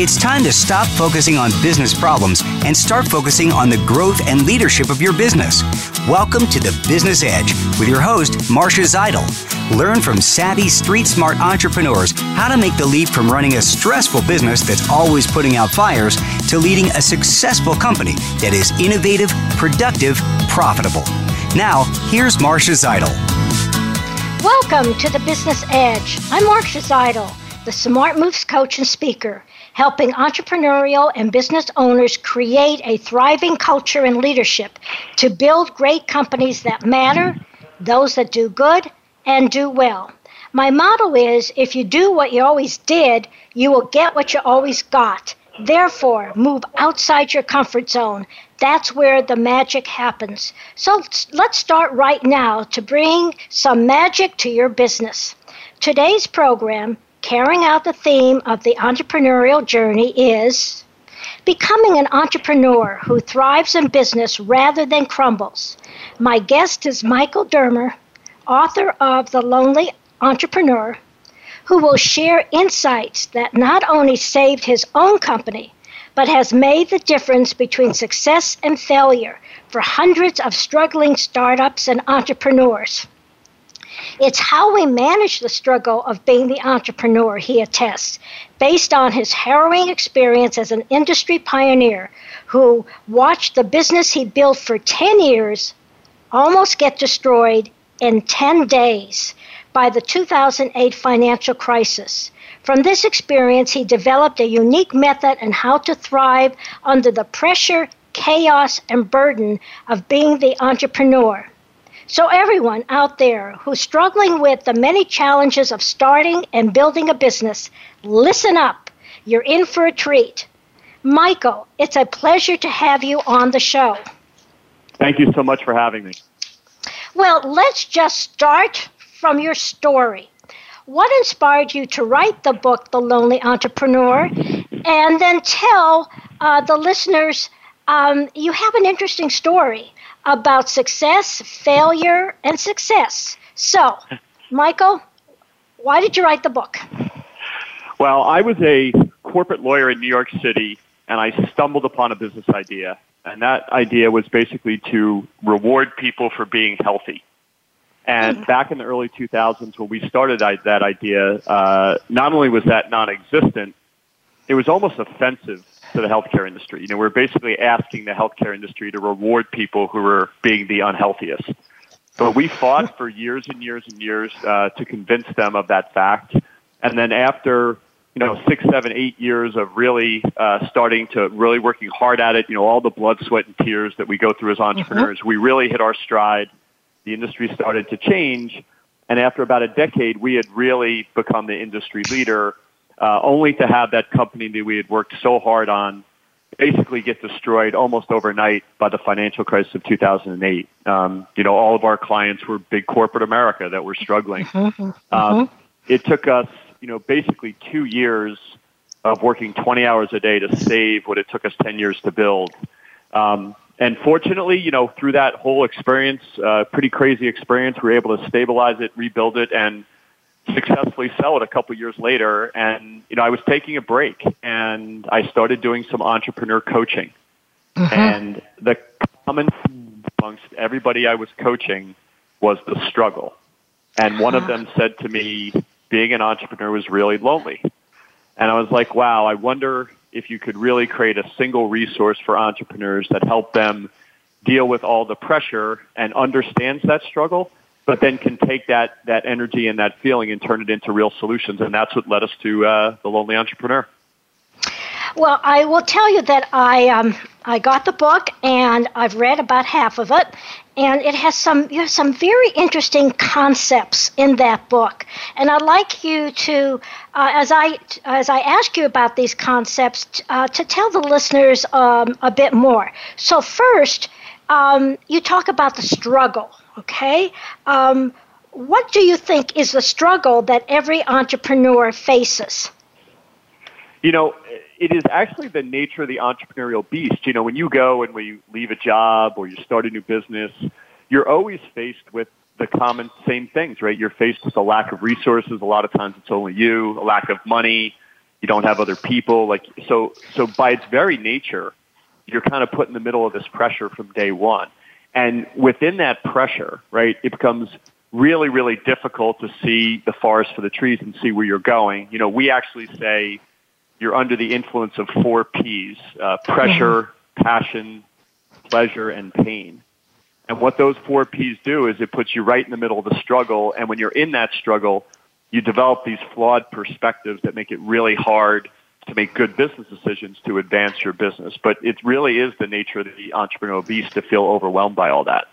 It's time to stop focusing on business problems and start focusing on the growth and leadership of your business. Welcome to the Business Edge with your host, Marcia Zidle. Learn from savvy, street smart entrepreneurs how to make the leap from running a stressful business that's always putting out fires to leading a successful company that is innovative, productive, profitable. Now, here's Marcia Zidle. Welcome to the Business Edge. I'm Marcia Zidle, the Smart Moves coach and speaker helping entrepreneurial and business owners create a thriving culture and leadership to build great companies that matter, those that do good and do well. My motto is if you do what you always did, you will get what you always got. Therefore, move outside your comfort zone. That's where the magic happens. So let's start right now to bring some magic to your business. Today's program carrying out the theme of the entrepreneurial journey is becoming an entrepreneur who thrives in business rather than crumbles. My guest is Michael Dermer, author of The Lonely Entrepreneur, who will share insights that not only saved his own company, but has made the difference between success and failure for hundreds of struggling startups and entrepreneurs. It's how we manage the struggle of being the entrepreneur, he attests, based on his harrowing experience as an industry pioneer who watched the business he built for 10 years almost get destroyed in 10 days by the 2008 financial crisis. From this experience, he developed a unique method on how to thrive under the pressure, chaos, and burden of being the entrepreneur. So, everyone out there who's struggling with the many challenges of starting and building a business, listen up. You're in for a treat. Michael, it's a pleasure to have you on the show. Thank you so much for having me. Well, let's just start from your story. What inspired you to write the book, The Lonely Entrepreneur? And then tell uh, the listeners um, you have an interesting story about success, failure, and success. So, Michael, why did you write the book? Well, I was a corporate lawyer in New York City, and I stumbled upon a business idea. And that idea was basically to reward people for being healthy. And mm-hmm. back in the early 2000s, when we started that idea, uh, not only was that non existent, it was almost offensive to the healthcare industry. You know, we're basically asking the healthcare industry to reward people who are being the unhealthiest. But we fought for years and years and years uh, to convince them of that fact. And then after you know six, seven, eight years of really uh, starting to really working hard at it, you know, all the blood, sweat, and tears that we go through as entrepreneurs, mm-hmm. we really hit our stride. The industry started to change, and after about a decade, we had really become the industry leader uh, only to have that company that we had worked so hard on basically get destroyed almost overnight by the financial crisis of 2008. Um, you know, all of our clients were big corporate America that were struggling. Mm-hmm, mm-hmm. Um, it took us, you know, basically two years of working 20 hours a day to save what it took us 10 years to build. Um, and fortunately, you know, through that whole experience, uh, pretty crazy experience, we were able to stabilize it, rebuild it, and successfully sell it a couple years later. And, you know, I was taking a break and I started doing some entrepreneur coaching. Mm-hmm. And the common amongst everybody I was coaching was the struggle. And one of uh-huh. them said to me, being an entrepreneur was really lonely. And I was like, wow, I wonder if you could really create a single resource for entrepreneurs that help them deal with all the pressure and understands that struggle but then can take that that energy and that feeling and turn it into real solutions. And that's what led us to uh, the Lonely Entrepreneur. Well, I will tell you that I um, I got the book and I've read about half of it, and it has some you have some very interesting concepts in that book. And I'd like you to, uh, as I as I ask you about these concepts, uh, to tell the listeners um, a bit more. So first, um, you talk about the struggle. Okay. Um, what do you think is the struggle that every entrepreneur faces? You know, it is actually the nature of the entrepreneurial beast. You know, when you go and when you leave a job or you start a new business, you're always faced with the common same things, right? You're faced with a lack of resources. A lot of times it's only you, a lack of money. You don't have other people. Like, so, so by its very nature, you're kind of put in the middle of this pressure from day one. And within that pressure, right, it becomes really, really difficult to see the forest for the trees and see where you're going. You know, we actually say you're under the influence of four P's, uh, pressure, passion, pleasure, and pain. And what those four P's do is it puts you right in the middle of the struggle. And when you're in that struggle, you develop these flawed perspectives that make it really hard to make good business decisions to advance your business. But it really is the nature of the entrepreneurial beast to feel overwhelmed by all that.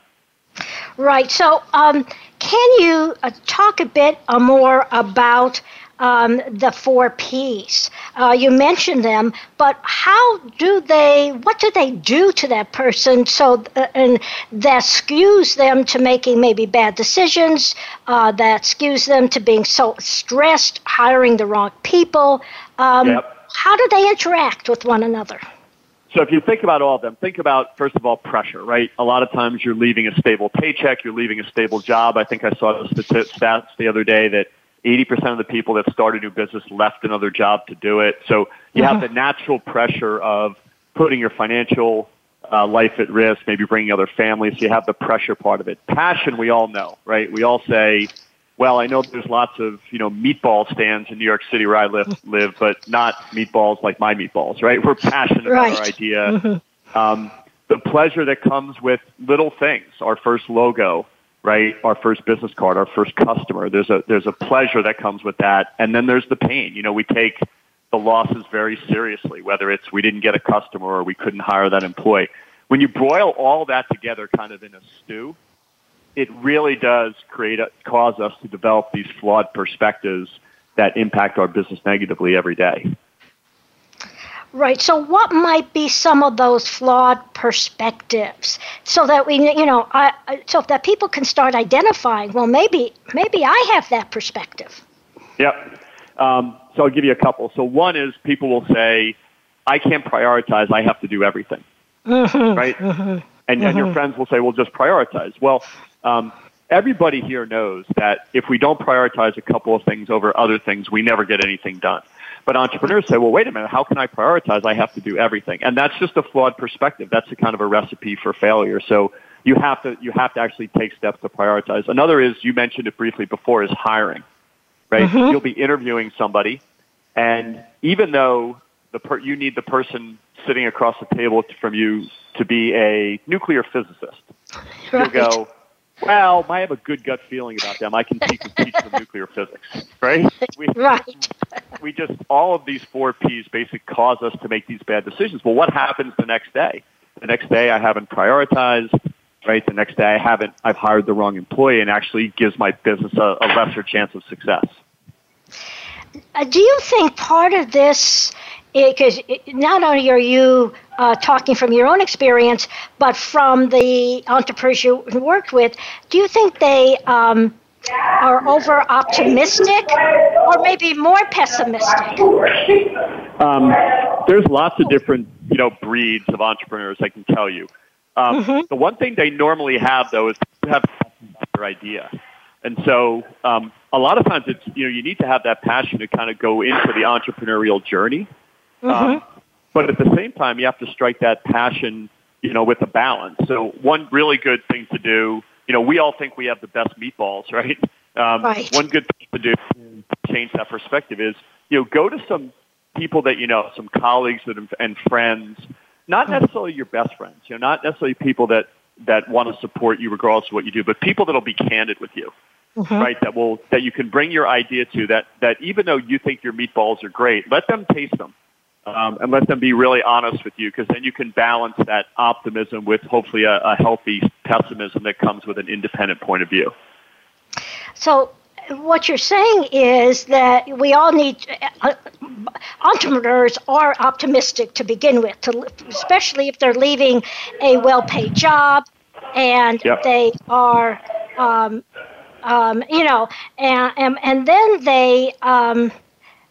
Right. So, um, can you uh, talk a bit uh, more about um, the four P's? Uh, you mentioned them, but how do they? What do they do to that person? So, uh, and that skews them to making maybe bad decisions. Uh, that skews them to being so stressed, hiring the wrong people. Um, yep. How do they interact with one another? So if you think about all of them, think about, first of all, pressure, right? A lot of times you're leaving a stable paycheck, you're leaving a stable job. I think I saw the stats the other day that 80% of the people that start a new business left another job to do it. So you mm-hmm. have the natural pressure of putting your financial uh, life at risk, maybe bringing other families. So you have the pressure part of it. Passion, we all know, right? We all say, well, I know there's lots of, you know, meatball stands in New York City where I live, live but not meatballs like my meatballs, right? We're passionate right. about our idea. Mm-hmm. Um, the pleasure that comes with little things, our first logo, right? Our first business card, our first customer. There's a, there's a pleasure that comes with that. And then there's the pain. You know, we take the losses very seriously, whether it's we didn't get a customer or we couldn't hire that employee. When you broil all that together kind of in a stew, it really does create a, cause us to develop these flawed perspectives that impact our business negatively every day. Right. So, what might be some of those flawed perspectives, so that we, you know, I, so that people can start identifying? Well, maybe, maybe I have that perspective. Yep. Um, so I'll give you a couple. So one is people will say, "I can't prioritize. I have to do everything." Mm-hmm. Right. Mm-hmm. And, and your mm-hmm. friends will say, "Well, just prioritize." Well, um, everybody here knows that if we don't prioritize a couple of things over other things, we never get anything done. But entrepreneurs say, well, wait a minute, how can I prioritize? I have to do everything. And that's just a flawed perspective. That's a kind of a recipe for failure. So you have to, you have to actually take steps to prioritize. Another is, you mentioned it briefly before, is hiring, right? Mm-hmm. You'll be interviewing somebody and even though the per, you need the person sitting across the table from you to be a nuclear physicist, right. you'll go, well, I have a good gut feeling about them. I can teach, teach them nuclear physics, right? We, right. We just, all of these four Ps basically cause us to make these bad decisions. Well, what happens the next day? The next day I haven't prioritized, right? The next day I haven't, I've hired the wrong employee and actually gives my business a, a lesser chance of success. Uh, do you think part of this because not only are you uh, talking from your own experience, but from the entrepreneurs you worked with, do you think they um, are over optimistic or maybe more pessimistic? Um, there's lots of different, you know, breeds of entrepreneurs. I can tell you. Um, mm-hmm. The one thing they normally have, though, is to have their idea. And so, um, a lot of times, it's you know, you need to have that passion to kind of go into the entrepreneurial journey. Um, mm-hmm. But at the same time, you have to strike that passion, you know, with a balance. So one really good thing to do, you know, we all think we have the best meatballs, right? Um, right. One good thing to do to change that perspective is, you know, go to some people that you know, some colleagues that, and friends, not necessarily your best friends, you know, not necessarily people that that want to support you regardless of what you do, but people that'll be candid with you. Mm-hmm. Right, that will that you can bring your idea to that that even though you think your meatballs are great, let them taste them um, and let them be really honest with you because then you can balance that optimism with hopefully a, a healthy pessimism that comes with an independent point of view. So, what you're saying is that we all need uh, entrepreneurs are optimistic to begin with, to, especially if they're leaving a well-paid job and yep. they are, um, um, you know, and and, and then they. Um,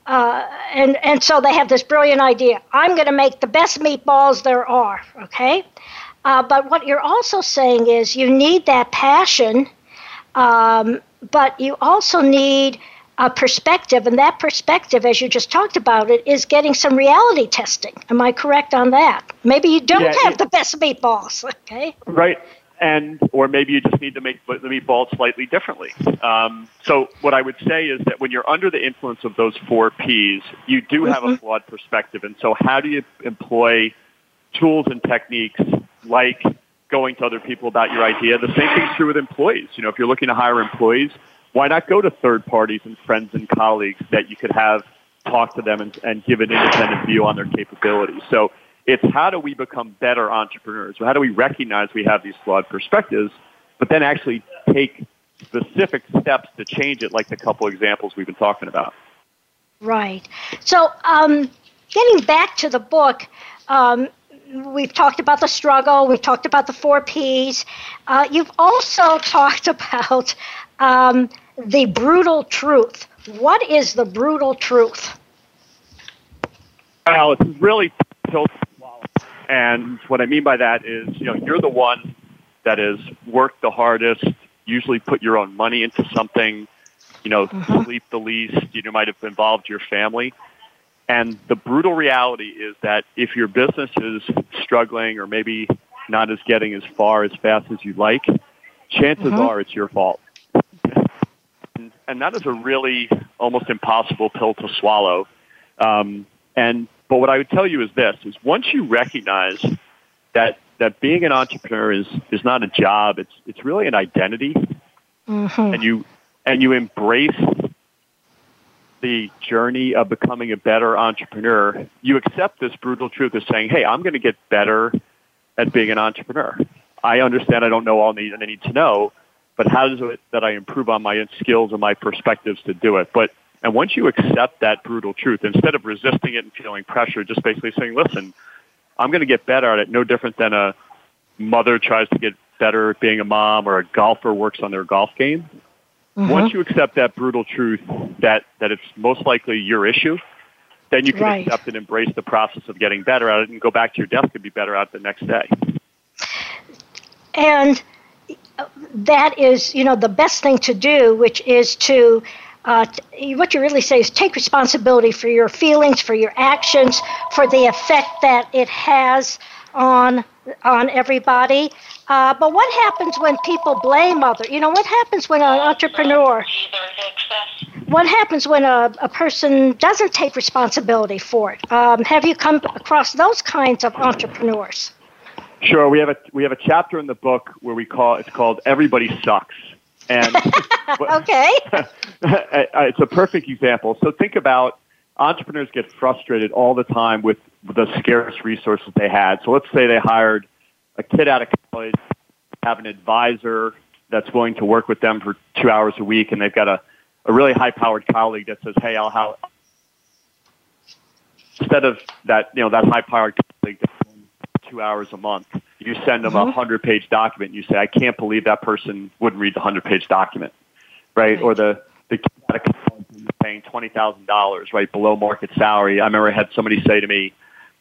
uh, and and so they have this brilliant idea. I'm going to make the best meatballs there are. Okay, uh, but what you're also saying is you need that passion, um, but you also need a perspective, and that perspective, as you just talked about it, is getting some reality testing. Am I correct on that? Maybe you don't yeah, have it, the best meatballs. Okay. Right and or maybe you just need to make the meatballs slightly differently. Um, so what I would say is that when you're under the influence of those four P's, you do have mm-hmm. a flawed perspective. And so how do you employ tools and techniques like going to other people about your idea? The same thing's true with employees. You know, if you're looking to hire employees, why not go to third parties and friends and colleagues that you could have talk to them and, and give an independent view on their capabilities? So it's how do we become better entrepreneurs? How do we recognize we have these flawed perspectives, but then actually take specific steps to change it, like the couple examples we've been talking about? Right. So, um, getting back to the book, um, we've talked about the struggle, we've talked about the four P's. Uh, you've also talked about um, the brutal truth. What is the brutal truth? Well, it's really and what I mean by that is, you know, you're the one that has worked the hardest, usually put your own money into something, you know, mm-hmm. sleep the least, you know, might have involved your family. And the brutal reality is that if your business is struggling or maybe not as getting as far as fast as you'd like, chances mm-hmm. are it's your fault. and, and that is a really almost impossible pill to swallow. Um, and but what I would tell you is this: is once you recognize that that being an entrepreneur is is not a job; it's it's really an identity, mm-hmm. and you and you embrace the journey of becoming a better entrepreneur. You accept this brutal truth of saying, "Hey, I'm going to get better at being an entrepreneur. I understand I don't know all I need to know, but how does it that I improve on my skills and my perspectives to do it?" But and once you accept that brutal truth, instead of resisting it and feeling pressure, just basically saying, listen, I'm going to get better at it, no different than a mother tries to get better at being a mom or a golfer works on their golf game. Mm-hmm. Once you accept that brutal truth that, that it's most likely your issue, then you can right. accept and embrace the process of getting better at it and go back to your desk and be better at it the next day. And that is, you know, the best thing to do, which is to uh, what you really say is take responsibility for your feelings, for your actions, for the effect that it has on on everybody. Uh, but what happens when people blame other? You know, what happens when an entrepreneur? What happens when a, a person doesn't take responsibility for it? Um, have you come across those kinds of entrepreneurs? Sure. We have a we have a chapter in the book where we call it's called "Everybody Sucks." And okay, it's a perfect example. So think about entrepreneurs get frustrated all the time with the scarce resources they had. So let's say they hired a kid out of college, have an advisor that's willing to work with them for two hours a week, and they've got a, a really high-powered colleague that says, "Hey, I'll have." Instead of that, you know, that high-powered colleague two hours a month, you send them mm-hmm. a hundred page document and you say, I can't believe that person wouldn't read the hundred page document, right? right? Or the, the paying $20,000, right? Below market salary. I remember I had somebody say to me,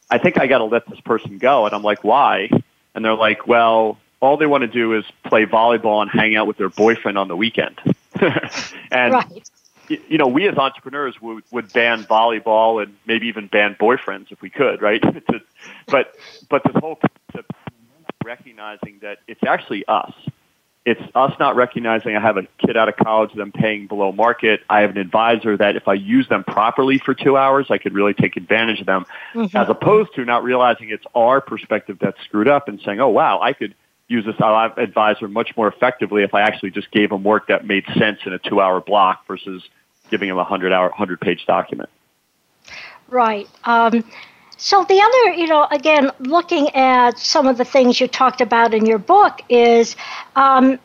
I think I got to let this person go. And I'm like, why? And they're like, well, all they want to do is play volleyball and hang out with their boyfriend on the weekend. and, right. you know, we as entrepreneurs would, would ban volleyball and maybe even ban boyfriends if we could, right? but, but this whole concept recognizing that it's actually us. It's us not recognizing I have a kid out of college that I'm paying below market. I have an advisor that if I use them properly for two hours, I could really take advantage of them, mm-hmm. as opposed to not realizing it's our perspective that's screwed up and saying, oh, wow, I could use this advisor much more effectively if I actually just gave him work that made sense in a two hour block versus giving him a 100 hour, 100 page document. Right. Um, So the other, you know, again, looking at some of the things you talked about in your book is um,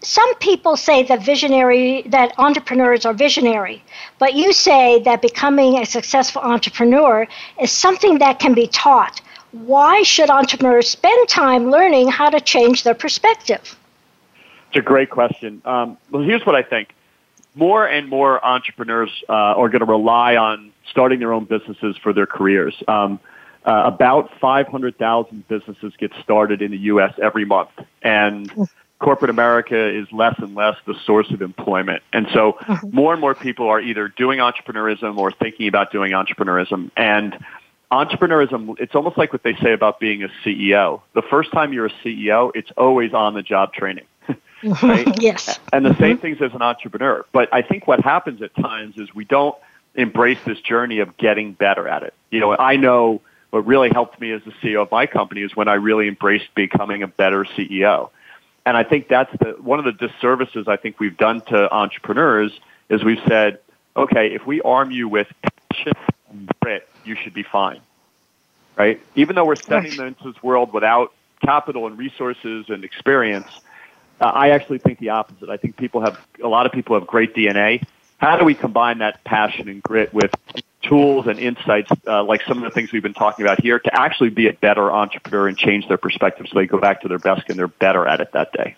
some people say that visionary that entrepreneurs are visionary but you say that becoming a successful entrepreneur is something that can be taught. Why should entrepreneurs spend time learning how to change their perspective? It's a great question. Um, well here's what i think. More and more entrepreneurs uh, are going to rely on starting their own businesses for their careers um, uh, about 500,000 businesses get started in the U.S. every month, and corporate America is less and less the source of employment. And so mm-hmm. more and more people are either doing entrepreneurism or thinking about doing entrepreneurism. And entrepreneurism, it's almost like what they say about being a CEO. The first time you're a CEO, it's always on the job training. right? yes. And the same mm-hmm. things as an entrepreneur. But I think what happens at times is we don't embrace this journey of getting better at it. You know, I know what really helped me as the CEO of my company is when I really embraced becoming a better CEO and I think that's the, one of the disservices I think we've done to entrepreneurs is we've said, okay, if we arm you with passion and grit, you should be fine. Right? Even though we're sending them into this world without capital and resources and experience, uh, I actually think the opposite. I think people have, a lot of people have great DNA. How do we combine that passion and grit with tools and insights, uh, like some of the things we've been talking about here, to actually be a better entrepreneur and change their perspective so they go back to their best and they're better at it that day.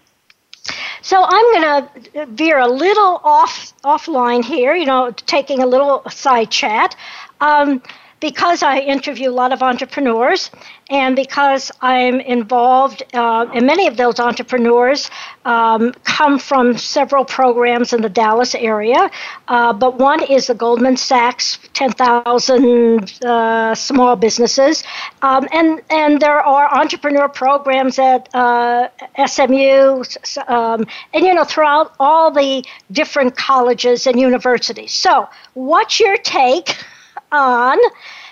So I'm going to veer a little off offline here, you know, taking a little side chat. Um, because I interview a lot of entrepreneurs and because I'm involved, uh, and many of those entrepreneurs um, come from several programs in the Dallas area. Uh, but one is the Goldman Sachs 10,000 uh, small businesses. Um, and, and there are entrepreneur programs at uh, SMU, um, and you know, throughout all the different colleges and universities. So, what's your take? On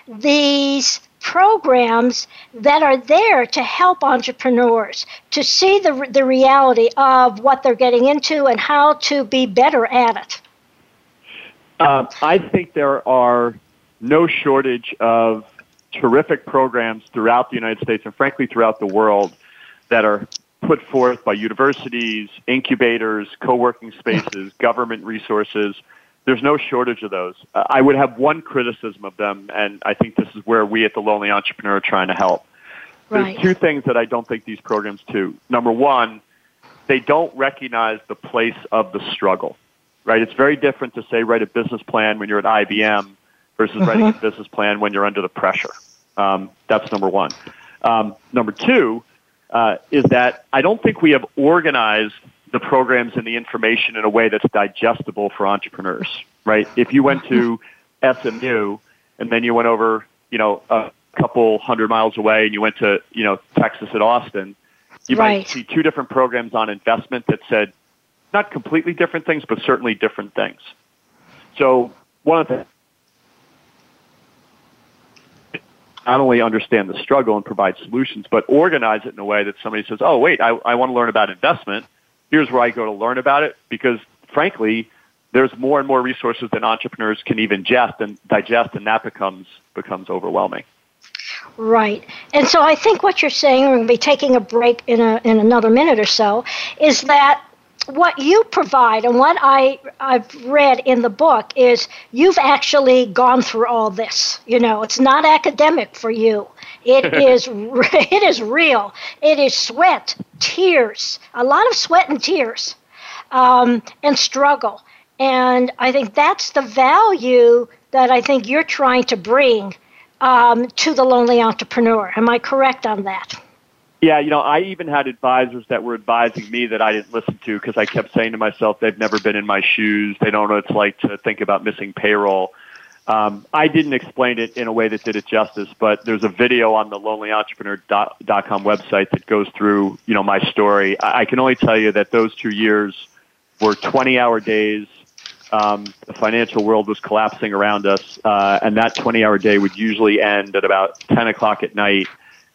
these programs that are there to help entrepreneurs to see the, the reality of what they're getting into and how to be better at it? Uh, I think there are no shortage of terrific programs throughout the United States and frankly throughout the world that are put forth by universities, incubators, co-working spaces, government resources there's no shortage of those. I would have one criticism of them, and I think this is where we at the Lonely Entrepreneur are trying to help. There's two things that I don't think these programs do. Number one, they don't recognize the place of the struggle, right? It's very different to say write a business plan when you're at IBM versus mm-hmm. writing a business plan when you're under the pressure. Um, that's number one. Um, number two uh, is that I don't think we have organized the programs and the information in a way that's digestible for entrepreneurs, right? If you went to SMU and then you went over, you know, a couple hundred miles away and you went to, you know, Texas at Austin, you right. might see two different programs on investment that said not completely different things, but certainly different things. So one of the not only understand the struggle and provide solutions, but organize it in a way that somebody says, oh, wait, I, I want to learn about investment here's where I go to learn about it because frankly, there's more and more resources than entrepreneurs can even digest and digest, and that becomes becomes overwhelming. Right. And so I think what you're saying, we're going to be taking a break in, a, in another minute or so, is that what you provide and what I, I've read in the book is you've actually gone through all this. You know, it's not academic for you. It is it is real. It is sweat, tears, a lot of sweat and tears, um, and struggle. And I think that's the value that I think you're trying to bring um, to the lonely entrepreneur. Am I correct on that? Yeah, you know, I even had advisors that were advising me that I didn't listen to because I kept saying to myself, they've never been in my shoes. They don't know what it's like to think about missing payroll. Um, I didn't explain it in a way that did it justice, but there's a video on the lonelyentrepreneur.com website that goes through, you know, my story. I, I can only tell you that those two years were 20 hour days. Um, the financial world was collapsing around us, uh, and that 20 hour day would usually end at about 10 o'clock at night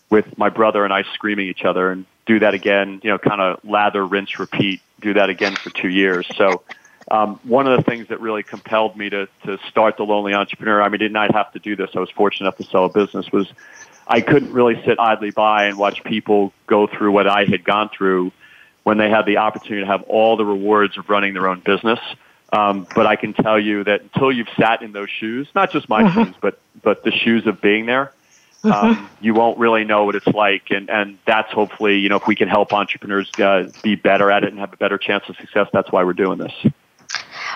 with my brother and I screaming each other and do that again, you know, kind of lather, rinse, repeat, do that again for two years. So um, one of the things that really compelled me to, to start the Lonely Entrepreneur, I mean, did not have to do this. I was fortunate enough to sell a business. Was I couldn't really sit idly by and watch people go through what I had gone through when they had the opportunity to have all the rewards of running their own business. Um, but I can tell you that until you've sat in those shoes, not just my mm-hmm. shoes, but but the shoes of being there, um, you won't really know what it's like. And and that's hopefully you know if we can help entrepreneurs uh, be better at it and have a better chance of success, that's why we're doing this.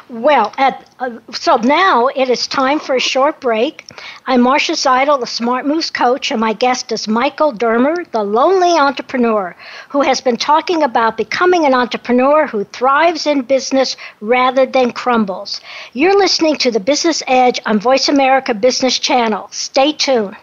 Well, at, uh, so now it is time for a short break. I'm Marcia Zidle, the Smart Moves coach, and my guest is Michael Dermer, the lonely entrepreneur, who has been talking about becoming an entrepreneur who thrives in business rather than crumbles. You're listening to the Business Edge on Voice America Business Channel. Stay tuned.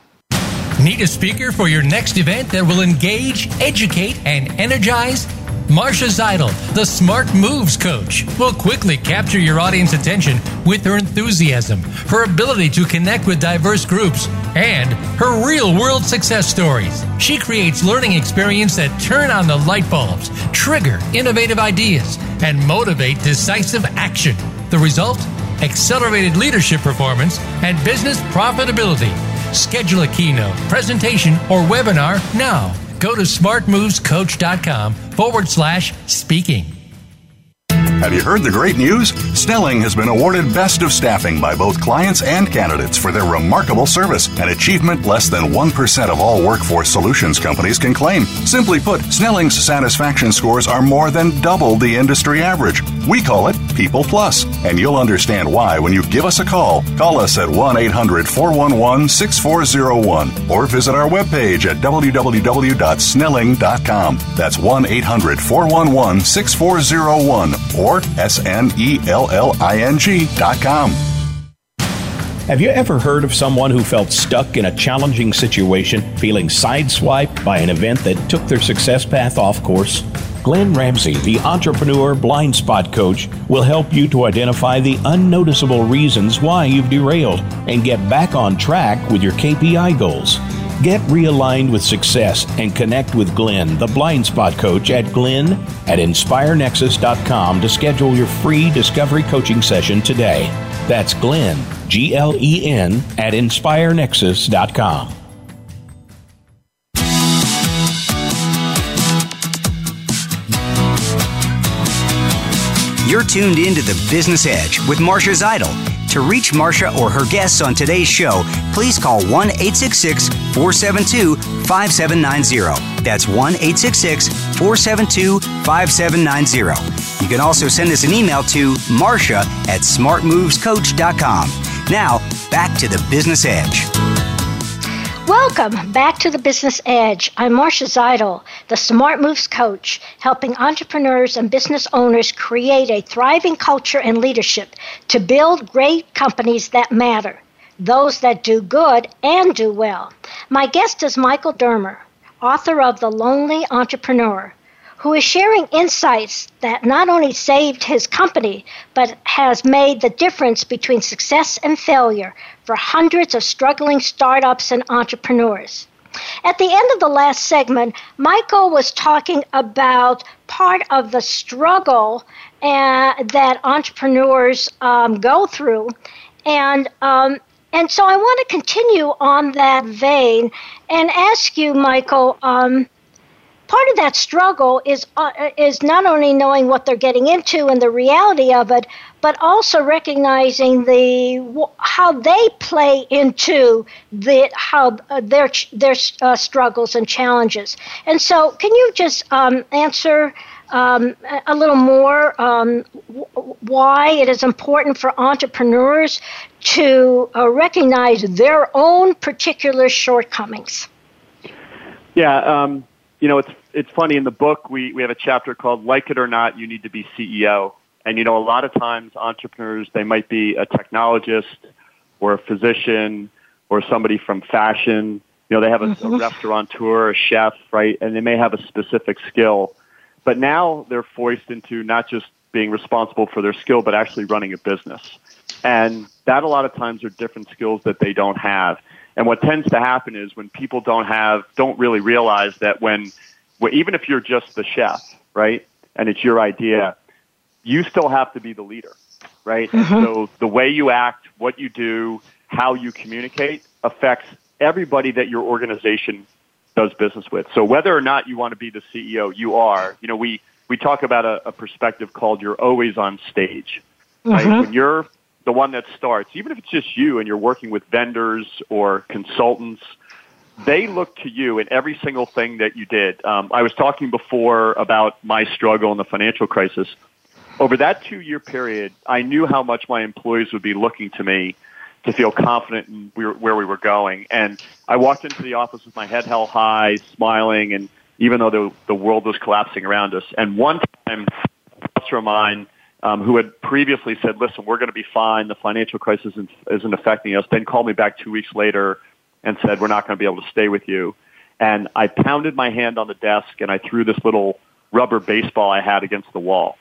Need a speaker for your next event that will engage, educate, and energize? Marcia Zidle, the Smart Moves coach, will quickly capture your audience attention with her enthusiasm, her ability to connect with diverse groups, and her real world success stories. She creates learning experiences that turn on the light bulbs, trigger innovative ideas, and motivate decisive action. The result? Accelerated leadership performance and business profitability. Schedule a keynote, presentation, or webinar now Go to smartmovescoach.com forward slash speaking. Have you heard the great news? Snelling has been awarded Best of Staffing by both clients and candidates for their remarkable service, an achievement less than 1% of all workforce solutions companies can claim. Simply put, Snelling's satisfaction scores are more than double the industry average. We call it People Plus, and you'll understand why when you give us a call. Call us at 1 800 411 6401 or visit our webpage at www.snelling.com. That's 1 800 411 6401 or S-N-E-L-L-I-N-G dot com. Have you ever heard of someone who felt stuck in a challenging situation, feeling sideswiped by an event that took their success path off course? Glenn Ramsey, the entrepreneur blind spot coach, will help you to identify the unnoticeable reasons why you've derailed and get back on track with your KPI goals. Get realigned with success and connect with Glenn, the blind spot coach, at glenn at inspirenexus.com to schedule your free discovery coaching session today. That's Glenn, G L E N, at inspirenexus.com. You're tuned into the Business Edge with Marcia Zidle. To reach Marcia or her guests on today's show, please call 1 866 472 5790. That's 1 866 472 5790. You can also send us an email to marcia at smartmovescoach.com. Now, back to the Business Edge. Welcome back to the Business Edge. I'm Marcia Zidle, the Smart Moves coach, helping entrepreneurs and business owners create a thriving culture and leadership to build great companies that matter, those that do good and do well. My guest is Michael Dermer, author of The Lonely Entrepreneur who is sharing insights that not only saved his company, but has made the difference between success and failure for hundreds of struggling startups and entrepreneurs. At the end of the last segment, Michael was talking about part of the struggle uh, that entrepreneurs um, go through. And um, and so I want to continue on that vein and ask you, Michael, um, part of that struggle is uh, is not only knowing what they're getting into and the reality of it, but also recognizing the how they play into the how uh, their their uh, struggles and challenges. And so, can you just um, answer? Um, a little more um, why it is important for entrepreneurs to uh, recognize their own particular shortcomings. Yeah, um, you know, it's it's funny in the book we we have a chapter called "Like It or Not, You Need to Be CEO." And you know, a lot of times entrepreneurs they might be a technologist or a physician or somebody from fashion. You know, they have a, mm-hmm. a restaurateur, a chef, right? And they may have a specific skill. But now they're forced into not just being responsible for their skill, but actually running a business. And that a lot of times are different skills that they don't have. And what tends to happen is when people don't have, don't really realize that when, even if you're just the chef, right, and it's your idea, you still have to be the leader, right? Mm-hmm. So the way you act, what you do, how you communicate affects everybody that your organization does business with. So whether or not you want to be the CEO, you are. You know, we we talk about a, a perspective called you're always on stage. Right? Mm-hmm. When you're the one that starts, even if it's just you and you're working with vendors or consultants, they look to you in every single thing that you did. Um, I was talking before about my struggle in the financial crisis. Over that two year period, I knew how much my employees would be looking to me to feel confident in where we were going. And I walked into the office with my head held high, smiling, and even though the, the world was collapsing around us. And one time, a customer of mine um, who had previously said, listen, we're going to be fine, the financial crisis isn't, isn't affecting us, then called me back two weeks later and said, we're not going to be able to stay with you. And I pounded my hand on the desk and I threw this little rubber baseball I had against the wall.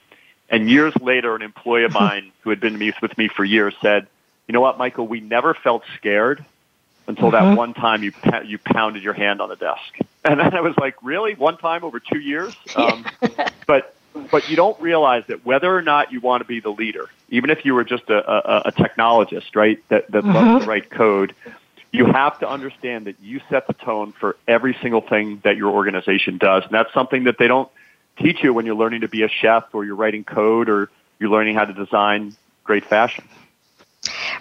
And years later, an employee of mine who had been with me for years said, you know what, Michael, we never felt scared until mm-hmm. that one time you you pounded your hand on the desk. And then I was like, really? One time over two years? Um, but but you don't realize that whether or not you want to be the leader, even if you were just a, a, a technologist, right, that, that mm-hmm. loves to write code, you have to understand that you set the tone for every single thing that your organization does. And that's something that they don't teach you when you're learning to be a chef or you're writing code or you're learning how to design great fashion.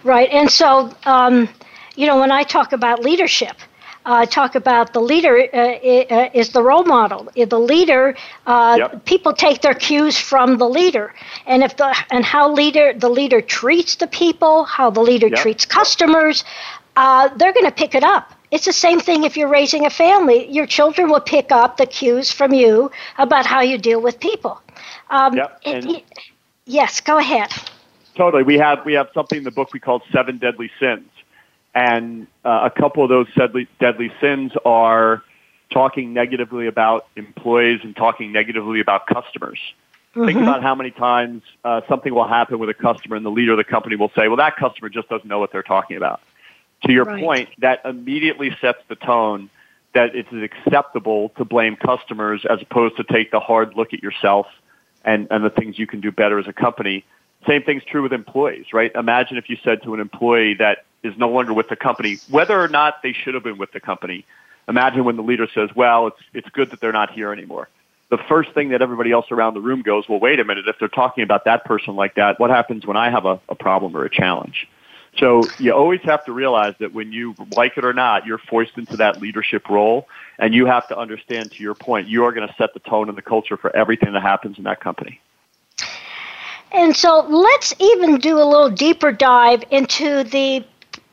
Right. And so, um, you know, when I talk about leadership, uh, talk about the leader uh, uh, is the role model. The leader, uh, yep. people take their cues from the leader, and if the and how leader the leader treats the people, how the leader yep. treats customers, uh, they're going to pick it up. It's the same thing if you're raising a family. Your children will pick up the cues from you about how you deal with people. Um, yep. It, it, yes, go ahead. Totally. We have we have something in the book we call seven deadly sins, and uh, a couple of those deadly deadly sins are talking negatively about employees and talking negatively about customers. Mm-hmm. Think about how many times uh, something will happen with a customer, and the leader of the company will say, "Well, that customer just doesn't know what they're talking about." To your right. point, that immediately sets the tone that it's acceptable to blame customers as opposed to take the hard look at yourself and, and the things you can do better as a company same thing's true with employees, right? Imagine if you said to an employee that is no longer with the company, whether or not they should have been with the company. Imagine when the leader says, well, it's, it's good that they're not here anymore. The first thing that everybody else around the room goes, well, wait a minute, if they're talking about that person like that, what happens when I have a, a problem or a challenge? So you always have to realize that when you like it or not, you're forced into that leadership role, and you have to understand, to your point, you are going to set the tone and the culture for everything that happens in that company. And so let's even do a little deeper dive into the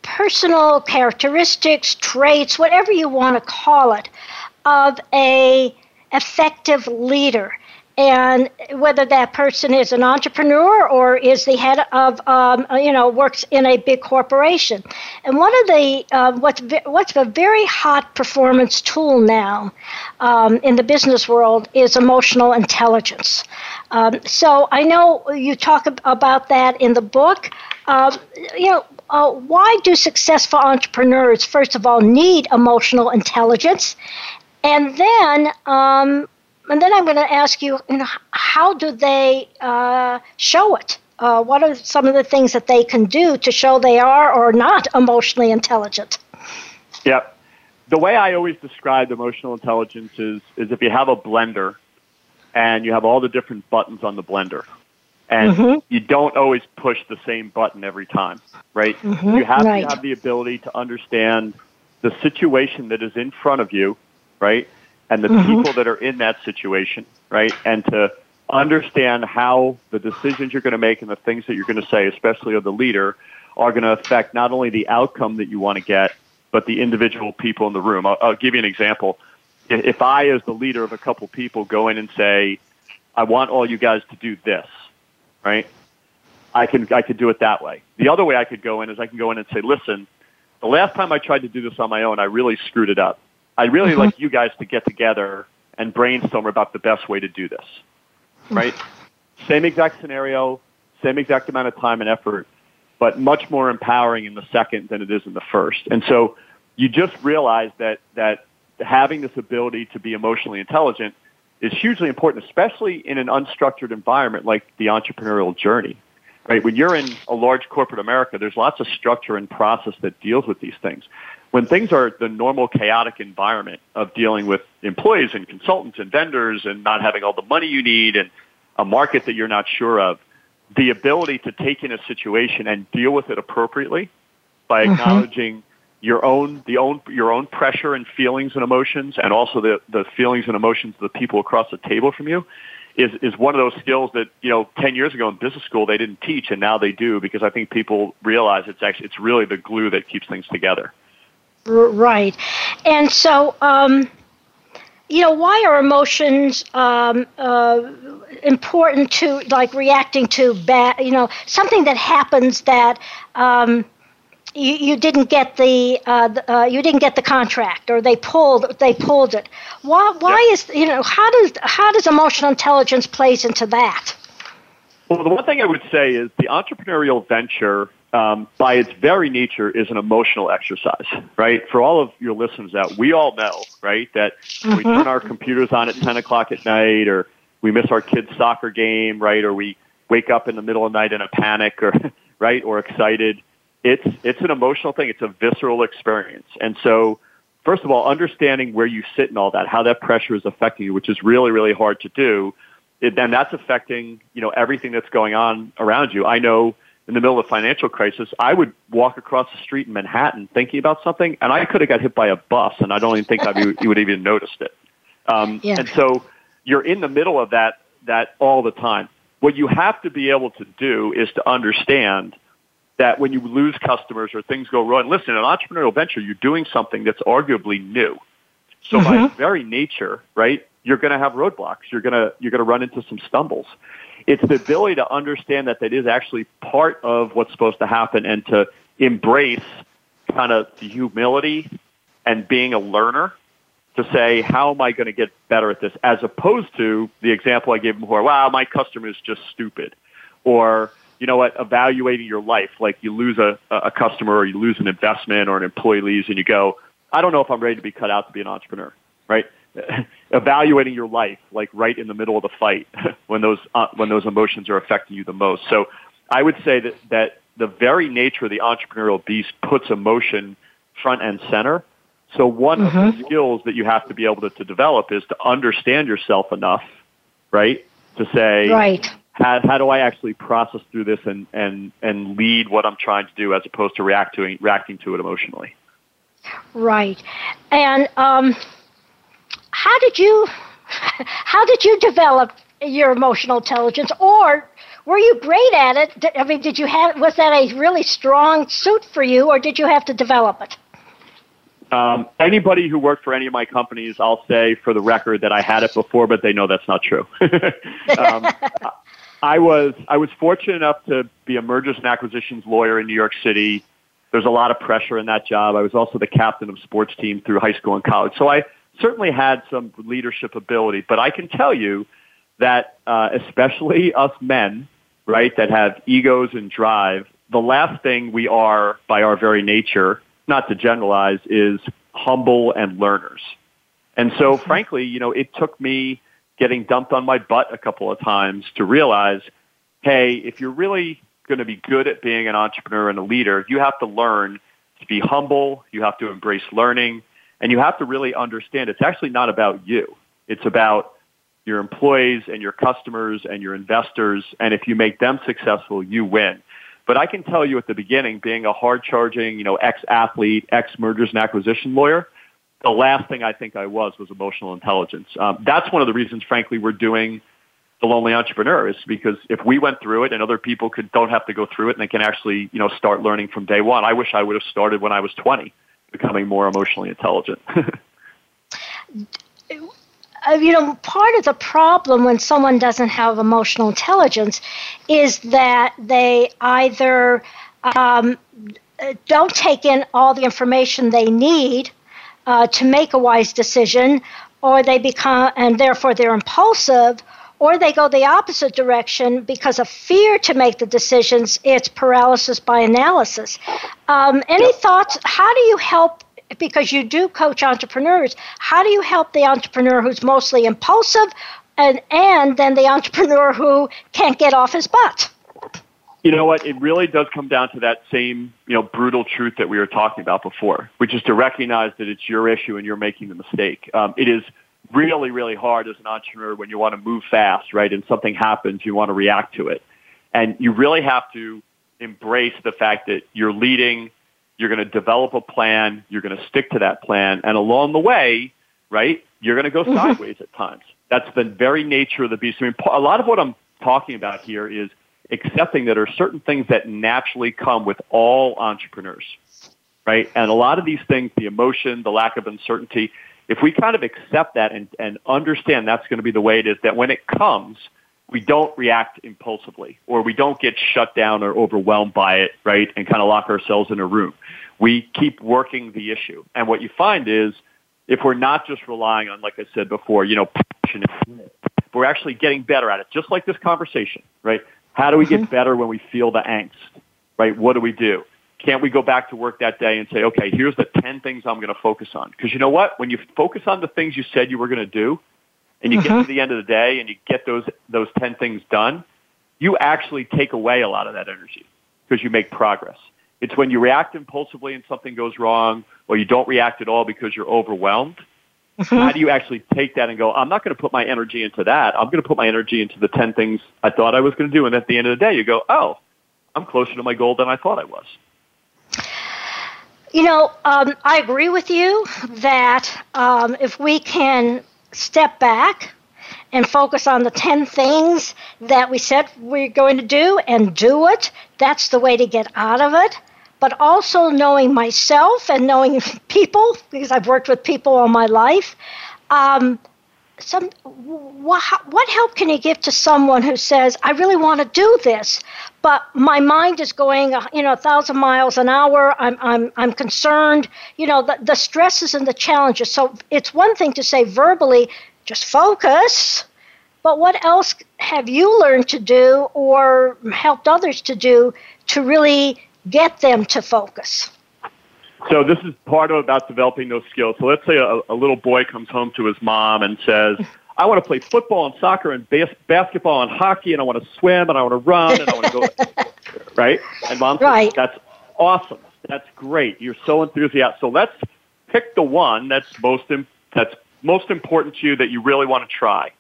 personal characteristics, traits, whatever you want to call it, of a effective leader and whether that person is an entrepreneur or is the head of um, you know works in a big corporation. And one of the uh, what's what's a very hot performance tool now um, in the business world is emotional intelligence. Um, so i know you talk about that in the book. Um, you know uh, why do successful entrepreneurs first of all need emotional intelligence? And then um, and then I'm going to ask you, you know, how do they uh, show it? Uh, what are some of the things that they can do to show they are or not emotionally intelligent? Yeah. The way I always describe emotional intelligence is, is if you have a blender and you have all the different buttons on the blender, and mm-hmm. you don't always push the same button every time, right? Mm-hmm. You have right. to have the ability to understand the situation that is in front of you, right? And the mm-hmm. people that are in that situation, right? And to understand how the decisions you're going to make and the things that you're going to say, especially of the leader, are going to affect not only the outcome that you want to get, but the individual people in the room. I'll, I'll give you an example. If I, as the leader of a couple people, go in and say, "I want all you guys to do this," right? I can I could do it that way. The other way I could go in is I can go in and say, "Listen, the last time I tried to do this on my own, I really screwed it up. I'd really mm-hmm. like you guys to get together and brainstorm about the best way to do this. Right? same exact scenario, same exact amount of time and effort, but much more empowering in the second than it is in the first. And so you just realize that that having this ability to be emotionally intelligent is hugely important, especially in an unstructured environment like the entrepreneurial journey. Right? When you're in a large corporate America, there's lots of structure and process that deals with these things. When things are the normal chaotic environment of dealing with employees and consultants and vendors and not having all the money you need and a market that you're not sure of, the ability to take in a situation and deal with it appropriately by mm-hmm. acknowledging your own the own your own pressure and feelings and emotions and also the, the feelings and emotions of the people across the table from you is is one of those skills that you know 10 years ago in business school they didn't teach and now they do because I think people realize it's actually it's really the glue that keeps things together. Right. And so um you know why are emotions um, uh, important to like reacting to bad you know something that happens that um, you, you didn't get the, uh, the uh, you didn't get the contract or they pulled they pulled it why why yeah. is you know how does how does emotional intelligence plays into that well the one thing i would say is the entrepreneurial venture um, by its very nature is an emotional exercise, right? For all of your listeners out, we all know, right, that mm-hmm. we turn our computers on at 10 o'clock at night or we miss our kid's soccer game, right, or we wake up in the middle of the night in a panic or, right, or excited. It's, it's an emotional thing. It's a visceral experience. And so, first of all, understanding where you sit and all that, how that pressure is affecting you, which is really, really hard to do, then that's affecting, you know, everything that's going on around you. I know in the middle of a financial crisis, I would walk across the street in Manhattan thinking about something, and I could have got hit by a bus, and I don't even think I you would even noticed it. Um, yeah. And so you're in the middle of that that all the time. What you have to be able to do is to understand that when you lose customers or things go wrong, listen, in an entrepreneurial venture, you're doing something that's arguably new. So mm-hmm. by very nature, right, you're going to have roadblocks. You're going to you're going to run into some stumbles. It's the ability to understand that that is actually part of what's supposed to happen and to embrace kind of the humility and being a learner to say, how am I going to get better at this? As opposed to the example I gave before, wow, my customer is just stupid. Or, you know what, evaluating your life, like you lose a, a customer or you lose an investment or an employee leaves and you go, I don't know if I'm ready to be cut out to be an entrepreneur, right? evaluating your life like right in the middle of the fight when those uh, when those emotions are affecting you the most. So I would say that that the very nature of the entrepreneurial beast puts emotion front and center. So one mm-hmm. of the mm-hmm. skills that you have to be able to, to develop is to understand yourself enough, right? To say, right. How, how do I actually process through this and, and, and lead what I'm trying to do as opposed to react to, reacting to it emotionally? Right. And um, how did you how did you develop your emotional intelligence or were you great at it i mean did you have was that a really strong suit for you or did you have to develop it um, anybody who worked for any of my companies, I'll say for the record that I had it before, but they know that's not true. um, I was I was fortunate enough to be a mergers and acquisitions lawyer in New York City. There's a lot of pressure in that job. I was also the captain of sports team through high school and college, so I certainly had some leadership ability, but I can tell you that uh, especially us men, right, that have egos and drive, the last thing we are by our very nature, not to generalize, is humble and learners. And so, mm-hmm. frankly, you know, it took me getting dumped on my butt a couple of times to realize, hey, if you're really going to be good at being an entrepreneur and a leader, you have to learn to be humble. You have to embrace learning. And you have to really understand it's actually not about you. It's about your employees and your customers and your investors. And if you make them successful, you win. But I can tell you at the beginning, being a hard charging, you know, ex athlete, ex mergers and acquisition lawyer, the last thing I think I was was emotional intelligence. Um, that's one of the reasons, frankly, we're doing the lonely entrepreneur is because if we went through it and other people could don't have to go through it and they can actually, you know, start learning from day one. I wish I would have started when I was 20 becoming more emotionally intelligent. Uh, you know, part of the problem when someone doesn't have emotional intelligence is that they either um, don't take in all the information they need uh, to make a wise decision, or they become, and therefore they're impulsive, or they go the opposite direction because of fear to make the decisions. It's paralysis by analysis. Um, any thoughts? How do you help because you do coach entrepreneurs, how do you help the entrepreneur who's mostly impulsive and, and then the entrepreneur who can't get off his butt? You know what? It really does come down to that same, you know, brutal truth that we were talking about before, which is to recognize that it's your issue and you're making the mistake. Um, it is really, really hard as an entrepreneur when you want to move fast, right? And something happens, you want to react to it. And you really have to embrace the fact that you're leading, you're going to develop a plan, you're going to stick to that plan, and along the way, right, you're going to go mm-hmm. sideways at times. That's the very nature of the beast. I mean, a lot of what I'm talking about here is accepting that there are certain things that naturally come with all entrepreneurs, right? And a lot of these things, the emotion, the lack of uncertainty, if we kind of accept that and, and understand that's going to be the way it is, that when it comes, we don't react impulsively or we don't get shut down or overwhelmed by it, right? And kind of lock ourselves in a room. We keep working the issue. And what you find is if we're not just relying on, like I said before, you know, passion, we're actually getting better at it, just like this conversation, right? How do we get mm-hmm. better when we feel the angst, right? What do we do? Can't we go back to work that day and say, okay, here's the 10 things I'm going to focus on? Because you know what? When you focus on the things you said you were going to do, and you mm-hmm. get to the end of the day and you get those, those 10 things done, you actually take away a lot of that energy because you make progress. It's when you react impulsively and something goes wrong, or you don't react at all because you're overwhelmed. Mm-hmm. How do you actually take that and go, I'm not going to put my energy into that. I'm going to put my energy into the 10 things I thought I was going to do. And at the end of the day, you go, oh, I'm closer to my goal than I thought I was. You know, um, I agree with you that um, if we can step back and focus on the 10 things that we said we're going to do and do it, that's the way to get out of it. But also knowing myself and knowing people, because I've worked with people all my life, um, some what, what help can you give to someone who says i really want to do this but my mind is going you know a thousand miles an hour. I'm i'm i'm concerned. You know the, the stresses and the challenges. So it's one thing to say verbally just focus. But what else have you learned to do or helped others to do to really get them to focus so this is part of about developing those skills. So let's say a, a little boy comes home to his mom and says, I want to play football and soccer and bas- basketball and hockey and I want to swim and I want to run and I want to go, right? And mom says, right. that's awesome. That's great. You're so enthusiastic. So let's pick the one that's most, Im- that's most important to you that you really want to try,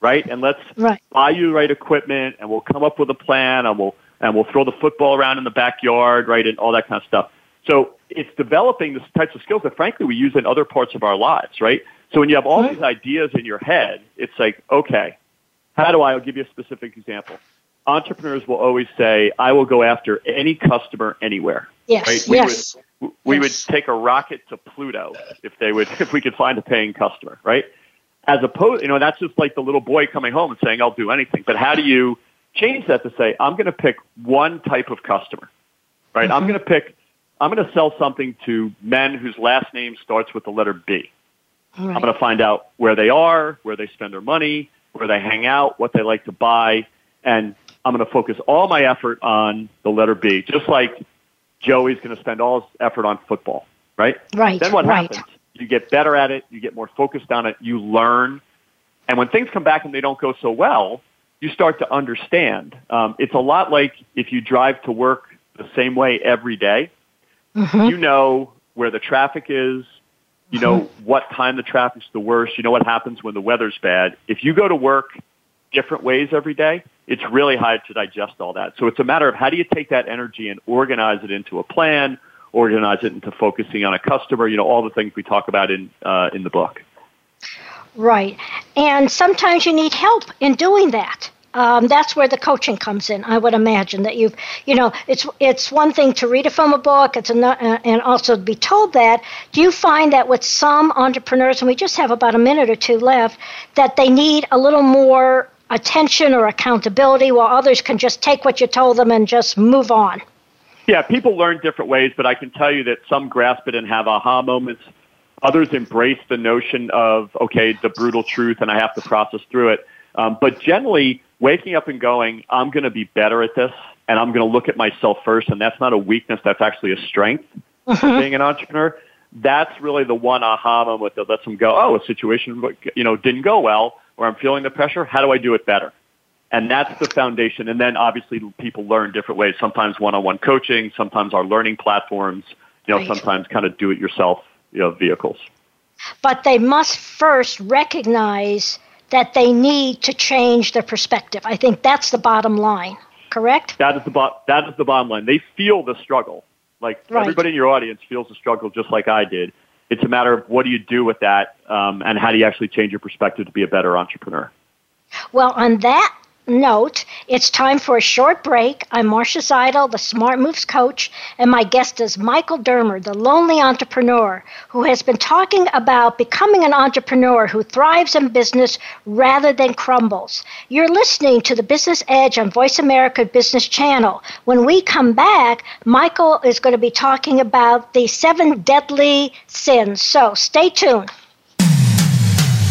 right? And let's right. buy you the right equipment and we'll come up with a plan and we'll, and we'll throw the football around in the backyard, right? And all that kind of stuff. So it's developing the types of skills that frankly we use in other parts of our lives, right? So when you have all these ideas in your head, it's like, okay, how do I, I'll give you a specific example. Entrepreneurs will always say, I will go after any customer anywhere. Yes. Right? We yes. Would, we yes. would take a rocket to Pluto if they would, if we could find a paying customer, right? As opposed, you know, that's just like the little boy coming home and saying, I'll do anything. But how do you change that to say, I'm going to pick one type of customer, right? Mm-hmm. I'm going to pick I'm going to sell something to men whose last name starts with the letter B. Right. I'm going to find out where they are, where they spend their money, where they hang out, what they like to buy, and I'm going to focus all my effort on the letter B, just like Joey's going to spend all his effort on football, right? Right. Then what right. happens? You get better at it, you get more focused on it, you learn, and when things come back and they don't go so well, you start to understand. Um, it's a lot like if you drive to work the same way every day Mm-hmm. You know where the traffic is. You know mm-hmm. what time the traffic's the worst. You know what happens when the weather's bad. If you go to work different ways every day, it's really hard to digest all that. So it's a matter of how do you take that energy and organize it into a plan, organize it into focusing on a customer, you know, all the things we talk about in, uh, in the book. Right. And sometimes you need help in doing that um, that's where the coaching comes in. I would imagine that you've, you know, it's it's one thing to read it from a book, it's uh, and also to be told that. Do you find that with some entrepreneurs, and we just have about a minute or two left, that they need a little more attention or accountability, while others can just take what you told them and just move on? Yeah, people learn different ways, but I can tell you that some grasp it and have aha moments. Others embrace the notion of okay, the brutal truth, and I have to process through it. Um, but generally, waking up and going, I'm going to be better at this and I'm going to look at myself first. And that's not a weakness. That's actually a strength mm-hmm. being an entrepreneur. that's really the one aha moment that lets them go, oh, a situation, you know, didn't go well, or I'm feeling the pressure. How do I do it better? And that's the foundation. And then obviously people learn different ways. Sometimes one-on-one coaching, sometimes our learning platforms, you know, right. sometimes kind of do-it-yourself, you know, vehicles. But they must first recognize that they need to change their perspective. I think that's the bottom line. Correct. That is the bo- that is the bottom line. They feel the struggle. Like right. everybody in your audience feels the struggle just like I did. It's a matter of what do you do with that, um, and how do you actually change your perspective to be a better entrepreneur. Well, on that note, it's time for a short break. I'm Marcia Zidle, the Smart Moves coach, and my guest is Michael Dermer, the lonely entrepreneur, who has been talking about becoming an entrepreneur who thrives in business rather than crumbles. You're listening to the Business Edge on Voice America Business Channel. When we come back, Michael is going to be talking about the seven deadly sins. So stay tuned.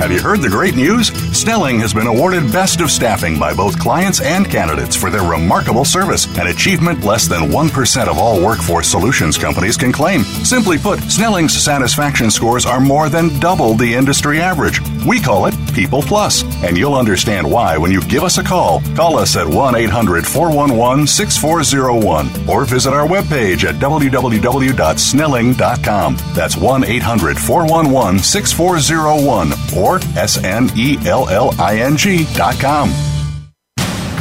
Have you heard the great news? Snelling has been awarded Best of Staffing by both clients and candidates for their remarkable service, an achievement less than 1% of all workforce solutions companies can claim. Simply put, Snelling's satisfaction scores are more than double the industry average. We call it People Plus, and you'll understand why when you give us a call. Call us at 1 800 411 6401 or visit our webpage at www.snelling.com. That's 1 800 411 6401 or S-N-E-L-L-I-N-G dot com.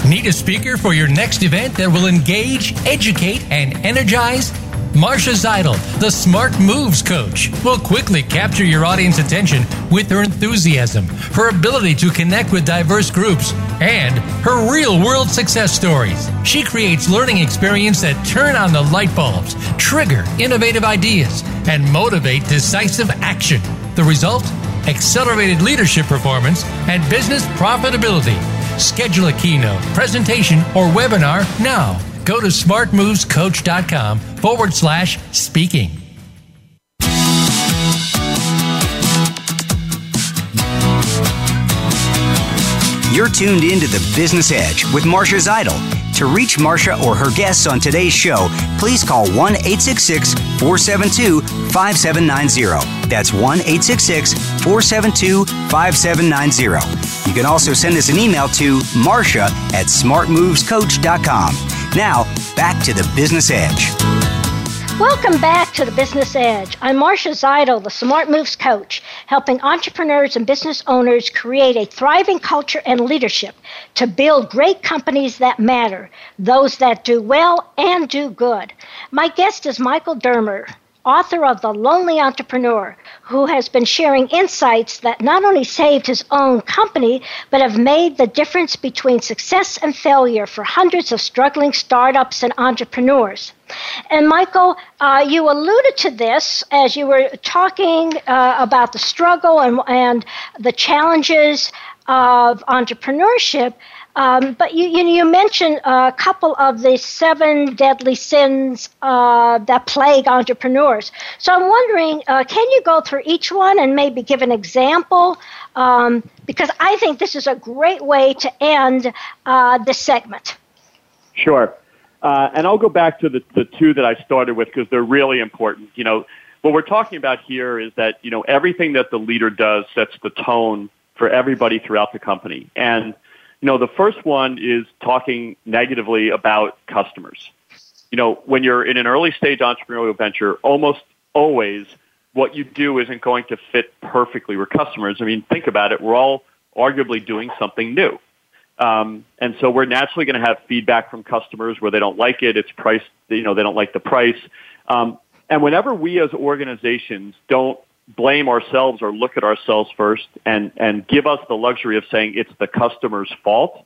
Need a speaker for your next event that will engage, educate, and energize? Marcia Zidle, the Smart Moves coach, will quickly capture your audience attention with her enthusiasm, her ability to connect with diverse groups, and her real world success stories. She creates learning experiences that turn on the light bulbs, trigger innovative ideas, and motivate decisive action. The result? Accelerated leadership performance, and business profitability. Schedule a keynote, presentation, or webinar now. Go to smartmovescoach.com forward slash speaking. You're tuned in to the Business Edge with Marcia Zidle. To reach Marcia or her guests on today's show, please call 1 866 472 5790. That's 1 866 472 5790. You can also send us an email to marcia at smartmovescoach.com. Now, back to the Business Edge. Welcome back to the Business Edge. I'm Marcia Zidle, the Smart Moves coach, helping entrepreneurs and business owners create a thriving culture and leadership to build great companies that matter, those that do well and do good. My guest is Michael Dermer, author of The Lonely Entrepreneur, who has been sharing insights that not only saved his own company, but have made the difference between success and failure for hundreds of struggling startups and entrepreneurs. And Michael, uh, you alluded to this as you were talking uh, about the struggle and, and the challenges of entrepreneurship. Um, but you, you, you mentioned a couple of the seven deadly sins uh, that plague entrepreneurs. So I'm wondering, uh, can you go through each one and maybe give an example? Um, because I think this is a great way to end uh, this segment. Sure. Uh, and I'll go back to the, the two that I started with because they're really important. You know, what we're talking about here is that, you know, everything that the leader does sets the tone for everybody throughout the company. And, you know, the first one is talking negatively about customers. You know, when you're in an early stage entrepreneurial venture, almost always what you do isn't going to fit perfectly with customers. I mean, think about it. We're all arguably doing something new. Um, and so we're naturally going to have feedback from customers where they don't like it. It's price, you know, they don't like the price. Um, and whenever we as organizations don't blame ourselves or look at ourselves first and, and give us the luxury of saying it's the customer's fault,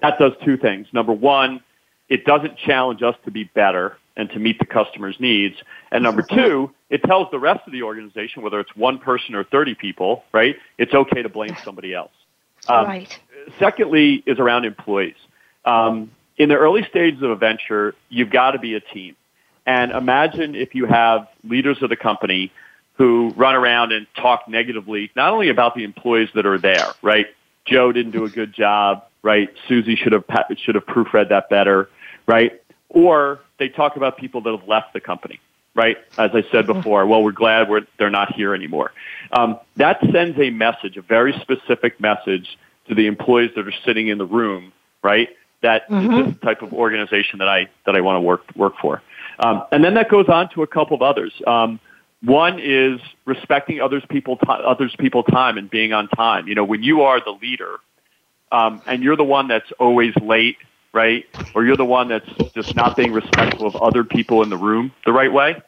that does two things. Number one, it doesn't challenge us to be better and to meet the customer's needs. And number two, it tells the rest of the organization, whether it's one person or 30 people, right, it's okay to blame somebody else. Um, right secondly is around employees. Um, in the early stages of a venture, you've got to be a team. And imagine if you have leaders of the company who run around and talk negatively, not only about the employees that are there, right? Joe didn't do a good job, right? Susie should have should have proofread that better, right? Or they talk about people that have left the company, right? As I said before, well, we're glad we're, they're not here anymore. Um, that sends a message, a very specific message to the employees that are sitting in the room, right? That mm-hmm. this type of organization that I that I want to work work for. Um, and then that goes on to a couple of others. Um, one is respecting others people t- others people time and being on time. You know, when you are the leader um, and you're the one that's always late, right, or you're the one that's just not being respectful of other people in the room the right way,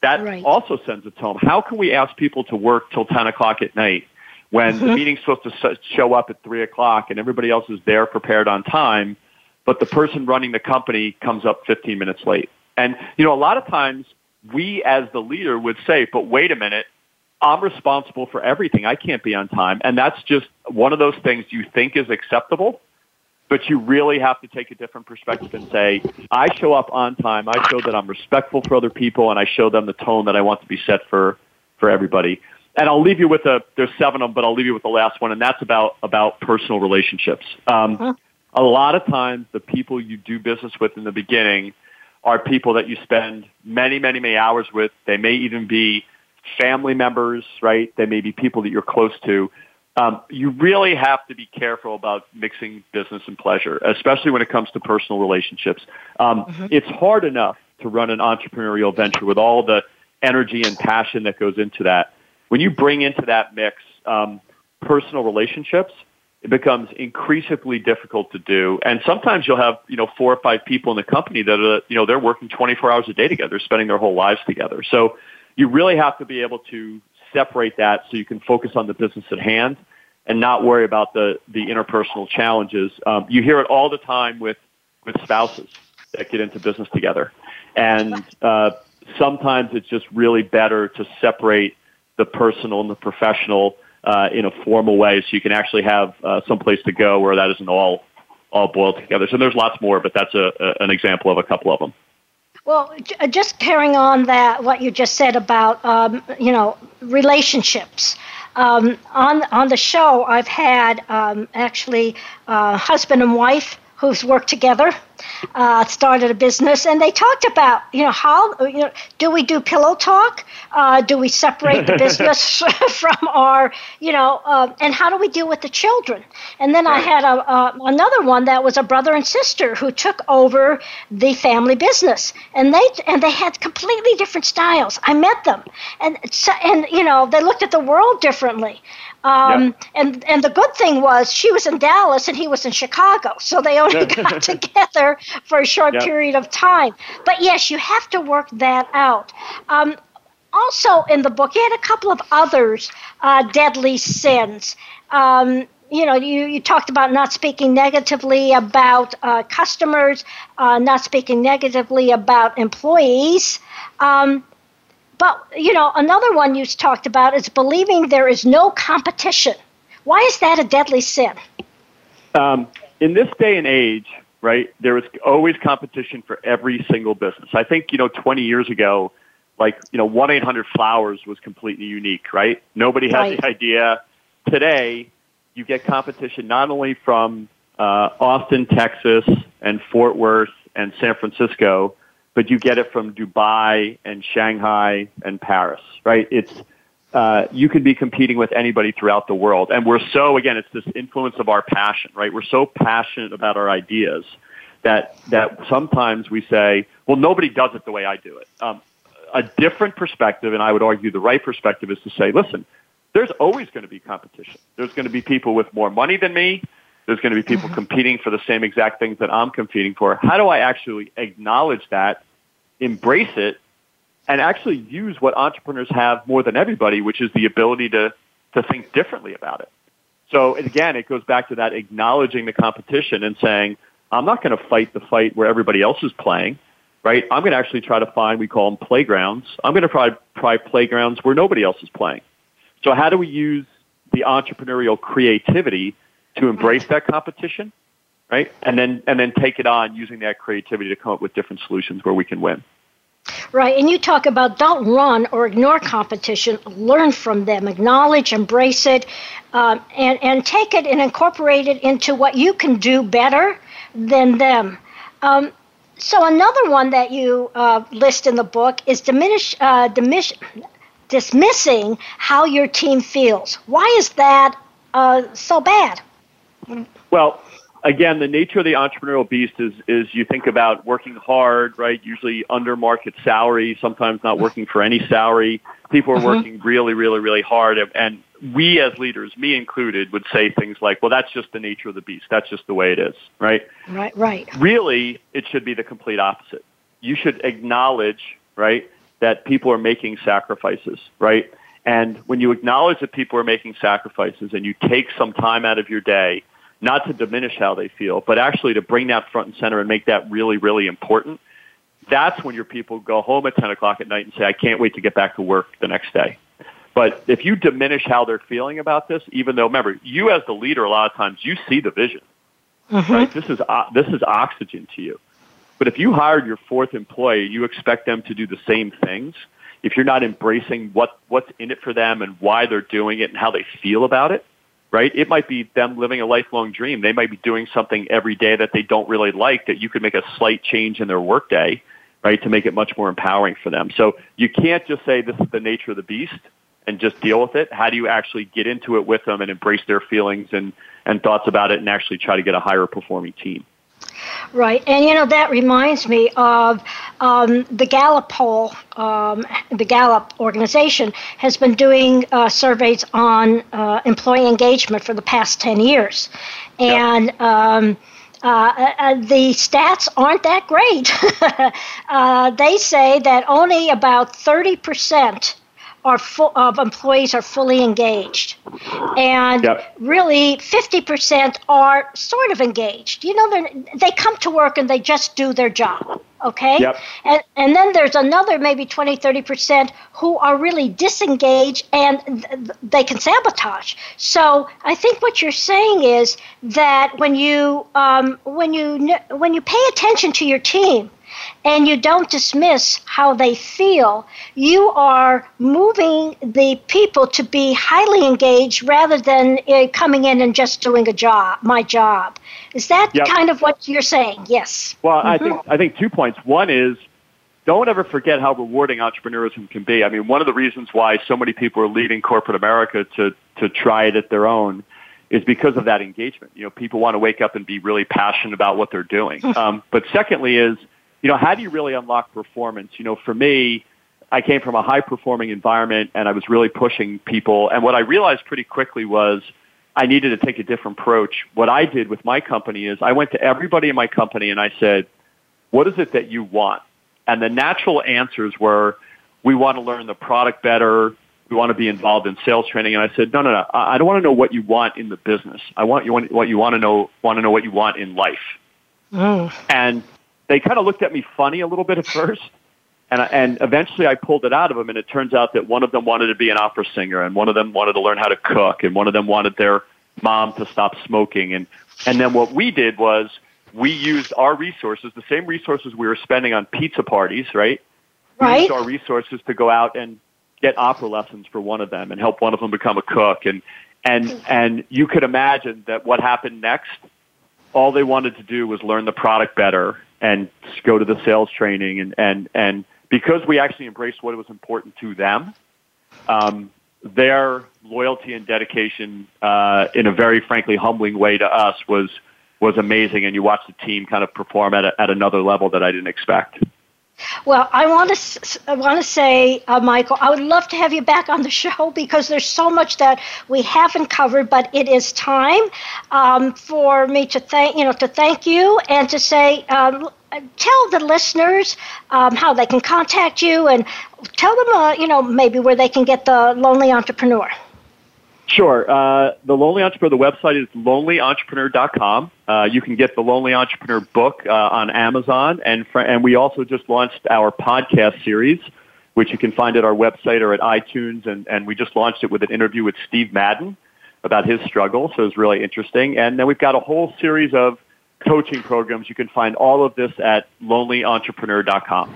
that right. also sends a tone. How can we ask people to work till ten o'clock at night when mm-hmm. the meeting's supposed to show up at three o'clock and everybody else is there prepared on time, but the person running the company comes up 15 minutes late? And, you know, a lot of times we as the leader would say, but wait a minute, I'm responsible for everything. I can't be on time. And that's just one of those things you think is acceptable, but you really have to take a different perspective and say, I show up on time. I show that I'm respectful for other people and I show them the tone that I want to be set for, for everybody. And I'll leave you with a, there's seven of them, but I'll leave you with the last one. And that's about, about personal relationships. Um, huh? A lot of times the people you do business with in the beginning are people that you spend many, many, many hours with. They may even be family members, right? They may be people that you're close to. Um, you really have to be careful about mixing business and pleasure, especially when it comes to personal relationships. Um, mm-hmm. It's hard enough to run an entrepreneurial venture with all the energy and passion that goes into that. When you bring into that mix um, personal relationships, it becomes increasingly difficult to do. And sometimes you'll have, you know, four or five people in the company that are, you know, they're working 24 hours a day together, spending their whole lives together. So you really have to be able to separate that so you can focus on the business at hand and not worry about the, the interpersonal challenges. Um, you hear it all the time with, with spouses that get into business together. And uh, sometimes it's just really better to separate the personal and the professional uh, in a formal way, so you can actually have uh, some place to go where that isn't all all boiled together. So there's lots more, but that's a, a an example of a couple of them. Well, uh, just carrying on that, what you just said about um, you know relationships. Um, on on the show, I've had um, actually uh, husband and wife who's worked together uh, started a business, and they talked about, you know, how, you know, do we do pillow talk? Uh, do we separate the business from our, you know, uh, and how do we deal with the children? And then I had a, another one that was a brother and sister who took over the family business, and they and they had completely different styles. I met them, and and you know, they looked at the world differently. Um, yep. And and the good thing was she was in Dallas and he was in Chicago, so they only got together for a short yep. period of time. But yes, you have to work that out. Um, also in the book, you had a couple of others uh, deadly sins. Um, you know, you, you talked about not speaking negatively about uh, customers, uh, not speaking negatively about employees. Um, but, you know, another one you talked about is believing there is no competition. Why is that a deadly sin? Um, in this day and age, right, there is always competition for every single business. I think, you know, 20 years ago, like, you know, 1-800-Flowers was completely unique, right? Nobody had right. the idea. Today, you get competition not only from uh, Austin, Texas, and Fort Worth and San Francisco, but you get it from Dubai and Shanghai and Paris, right? It's uh, you can be competing with anybody throughout the world, and we're so again, it's this influence of our passion, right? We're so passionate about our ideas that that sometimes we say, well, nobody does it the way I do it. Um, a different perspective, and I would argue the right perspective, is to say, listen, there's always going to be competition. There's going to be people with more money than me. There's going to be people mm-hmm. competing for the same exact things that I'm competing for. How do I actually acknowledge that embrace it and actually use what entrepreneurs have more than everybody, which is the ability to, to think differently about it. So again, it goes back to that acknowledging the competition and saying, I'm not going to fight the fight where everybody else is playing, right? I'm going to actually try to find, we call them playgrounds. I'm going to try, try playgrounds where nobody else is playing. So how do we use the entrepreneurial creativity to embrace that competition right? And then and then take it on using that creativity to come up with different solutions where we can win. Right, and you talk about don't run or ignore competition. Learn from them, acknowledge, embrace it, um, and and take it and incorporate it into what you can do better than them. Um, so another one that you uh, list in the book is diminish, uh, diminish, dismissing how your team feels. Why is that uh, so bad? Well, again, the nature of the entrepreneurial beast is is you think about working hard, right? Usually under market salary, sometimes not working for any salary. People are mm-hmm. working really, really, really hard, and we as leaders, me included, would say things like, "Well, that's just the nature of the beast. That's just the way it is." Right? Right. Right. Really, it should be the complete opposite. You should acknowledge, right, that people are making sacrifices, right? And when you acknowledge that people are making sacrifices and you take some time out of your day not to diminish how they feel, but actually to bring that front and center and make that really, really important. That's when your people go home at 10 o'clock at night and say, I can't wait to get back to work the next day. But if you diminish how they're feeling about this, even though, remember, you as the leader, a lot of times you see the vision. Mm-hmm. Right? This is, uh, this is oxygen to you. But if you hired your fourth employee, you expect them to do the same things. If you're not embracing what, what's in it for them and why they're doing it and how they feel about it, right? It might be them living a lifelong dream. They might be doing something every day that they don't really like that you could make a slight change in their workday, right, to make it much more empowering for them. So you can't just say this is the nature of the beast and just deal with it. How do you actually get into it with them and embrace their feelings and, and thoughts about it and actually try to get a higher performing team? Right, and you know that reminds me of um, the Gallup poll. Um, the Gallup organization has been doing uh, surveys on uh, employee engagement for the past ten years, and. Yep. Um, uh, uh, the stats aren't that great. Uh, they say that only about 30% are full, of employees are fully engaged, and yep. really 50% are sort of engaged. You know, they come to work and they just do their job. Okay, yep. and and then there's another maybe 20, 30% who are really disengaged and th- they can sabotage. So I think what you're saying is that when you um, when you when you pay attention to your team and you don't dismiss how they feel, you are moving the people to be highly engaged rather than uh, coming in and just doing a job, my job. Is that yep. kind of what you're saying? Yes. Well, mm-hmm. I think I think two points. One is don't ever forget how rewarding entrepreneurship can be. I mean, one of the reasons why so many people are leaving corporate America to to try it at their own is because of that engagement. You know, people want to wake up and be really passionate about what they're doing. um, but secondly is you know, how do you really unlock performance? You know, for me, I came from a high performing environment and I was really pushing people. And what I realized pretty quickly was I needed to take a different approach. What I did with my company is I went to everybody in my company and I said, what is it that you want? And the natural answers were, we want to learn the product better. We want to be involved in sales training. And I said, no, no, no. I don't want to know what you want in the business. I want you want, what you want to know, want to know what you want in life. Oh. And they kind of looked at me funny a little bit at first. And, and eventually I pulled it out of them, and it turns out that one of them wanted to be an opera singer, and one of them wanted to learn how to cook, and one of them wanted their mom to stop smoking. And, and then what we did was we used our resources, the same resources we were spending on pizza parties, right? Right. We used our resources to go out and get opera lessons for one of them and help one of them become a cook. And, and, and you could imagine that what happened next, all they wanted to do was learn the product better and go to the sales training and and and because we actually embraced what was important to them, um, their loyalty and dedication uh, in a very frankly humbling way to us was was amazing. And you watch the team kind of perform at a, at another level that I didn't expect. Well, I want to I want to say, uh, Michael, I would love to have you back on the show because there's so much that we haven't covered. But it is time um, for me to thank you know to thank you and to say. Um, tell the listeners um, how they can contact you and tell them, uh, you know, maybe where they can get the Lonely Entrepreneur. Sure. Uh, the Lonely Entrepreneur, the website is lonelyentrepreneur.com. Uh, you can get the Lonely Entrepreneur book uh, on Amazon, and fr- and we also just launched our podcast series, which you can find at our website or at iTunes, and, and we just launched it with an interview with Steve Madden about his struggle, so it's really interesting. And then we've got a whole series of coaching programs. You can find all of this at lonelyentrepreneur.com.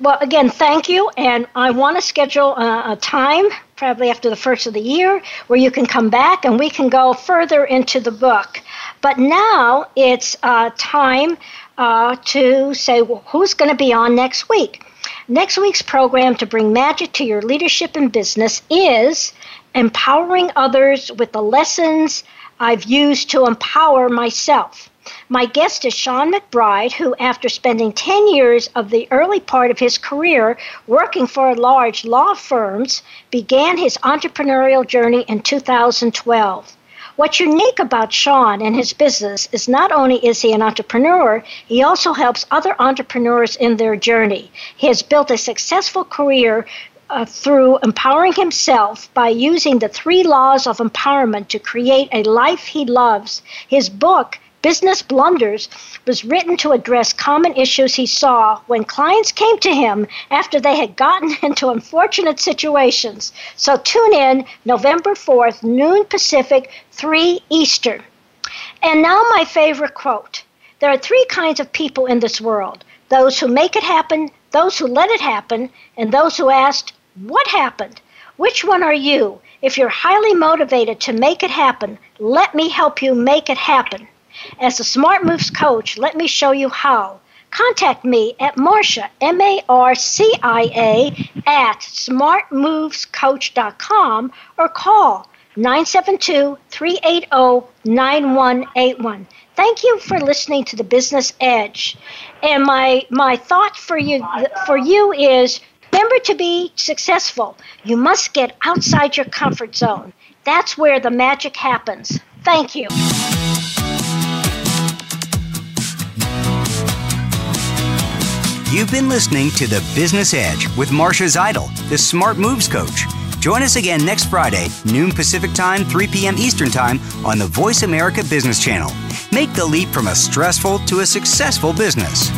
Well, again, thank you. And I want to schedule a, a, time, probably after the first of the year, where you can come back and we can go further into the book. But now it's uh, time uh, to say, well, who's going to be on next week? Next week's program to bring magic to your leadership and business is empowering others with the lessons I've used to empower myself. My guest is Sean McBride, who, after spending 10 years of the early part of his career working for large law firms, began his entrepreneurial journey in 2012. What's unique about Sean and his business is not only is he an entrepreneur, he also helps other entrepreneurs in their journey. He has built a successful career uh, through empowering himself by using the three laws of empowerment to create a life he loves. His book, Business Blunders was written to address common issues he saw when clients came to him after they had gotten into unfortunate situations. So tune in November 4th, noon Pacific, 3 Eastern. And now, my favorite quote There are three kinds of people in this world those who make it happen, those who let it happen, and those who asked, What happened? Which one are you? If you're highly motivated to make it happen, let me help you make it happen. As a Smart Moves coach, let me show you how. Contact me at Marcia, M A R C I A, at smartmovescoach.com or call 972 380 9181. Thank you for listening to the Business Edge. And my, my thought for you, for you is remember to be successful, you must get outside your comfort zone. That's where the magic happens. Thank you. You've been listening to The Business Edge with Marcia Zidle, the Smart Moves Coach. Join us again next Friday, noon Pacific Time, 3 p.m. Eastern Time on the Voice America Business Channel. Make the leap from a stressful to a successful business.